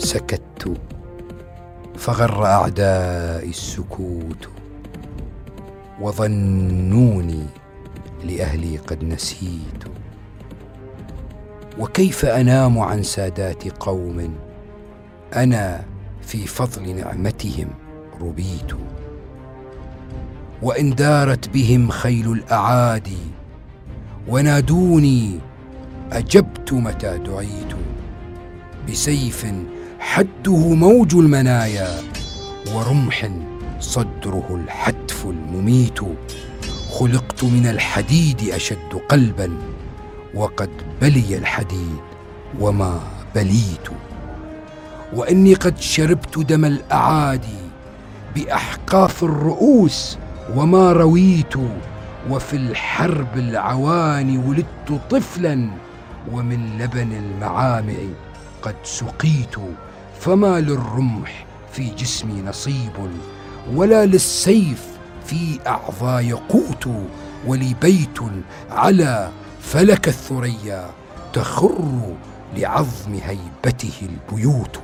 فسكت فغر اعدائي السكوت وظنوني لأهلي قد نسيت. وكيف أنام عن سادات قوم أنا في فضل نعمتهم ربيت. وإن دارت بهم خيل الأعادي ونادوني أجبت متى دعيت. بسيف حده موج المنايا ورمح صدره الحتف المميت. خلقت من الحديد أشد قلبا وقد بلي الحديد وما بليت. وإني قد شربت دم الأعادي بأحقاف الرؤوس وما رويت. وفي الحرب العواني ولدت طفلا ومن لبن المعامع قد سقيت. فما للرمح في جسمي نصيب ولا للسيف في اعضاي قوت ولي بيت على فلك الثريا تخر لعظم هيبته البيوت.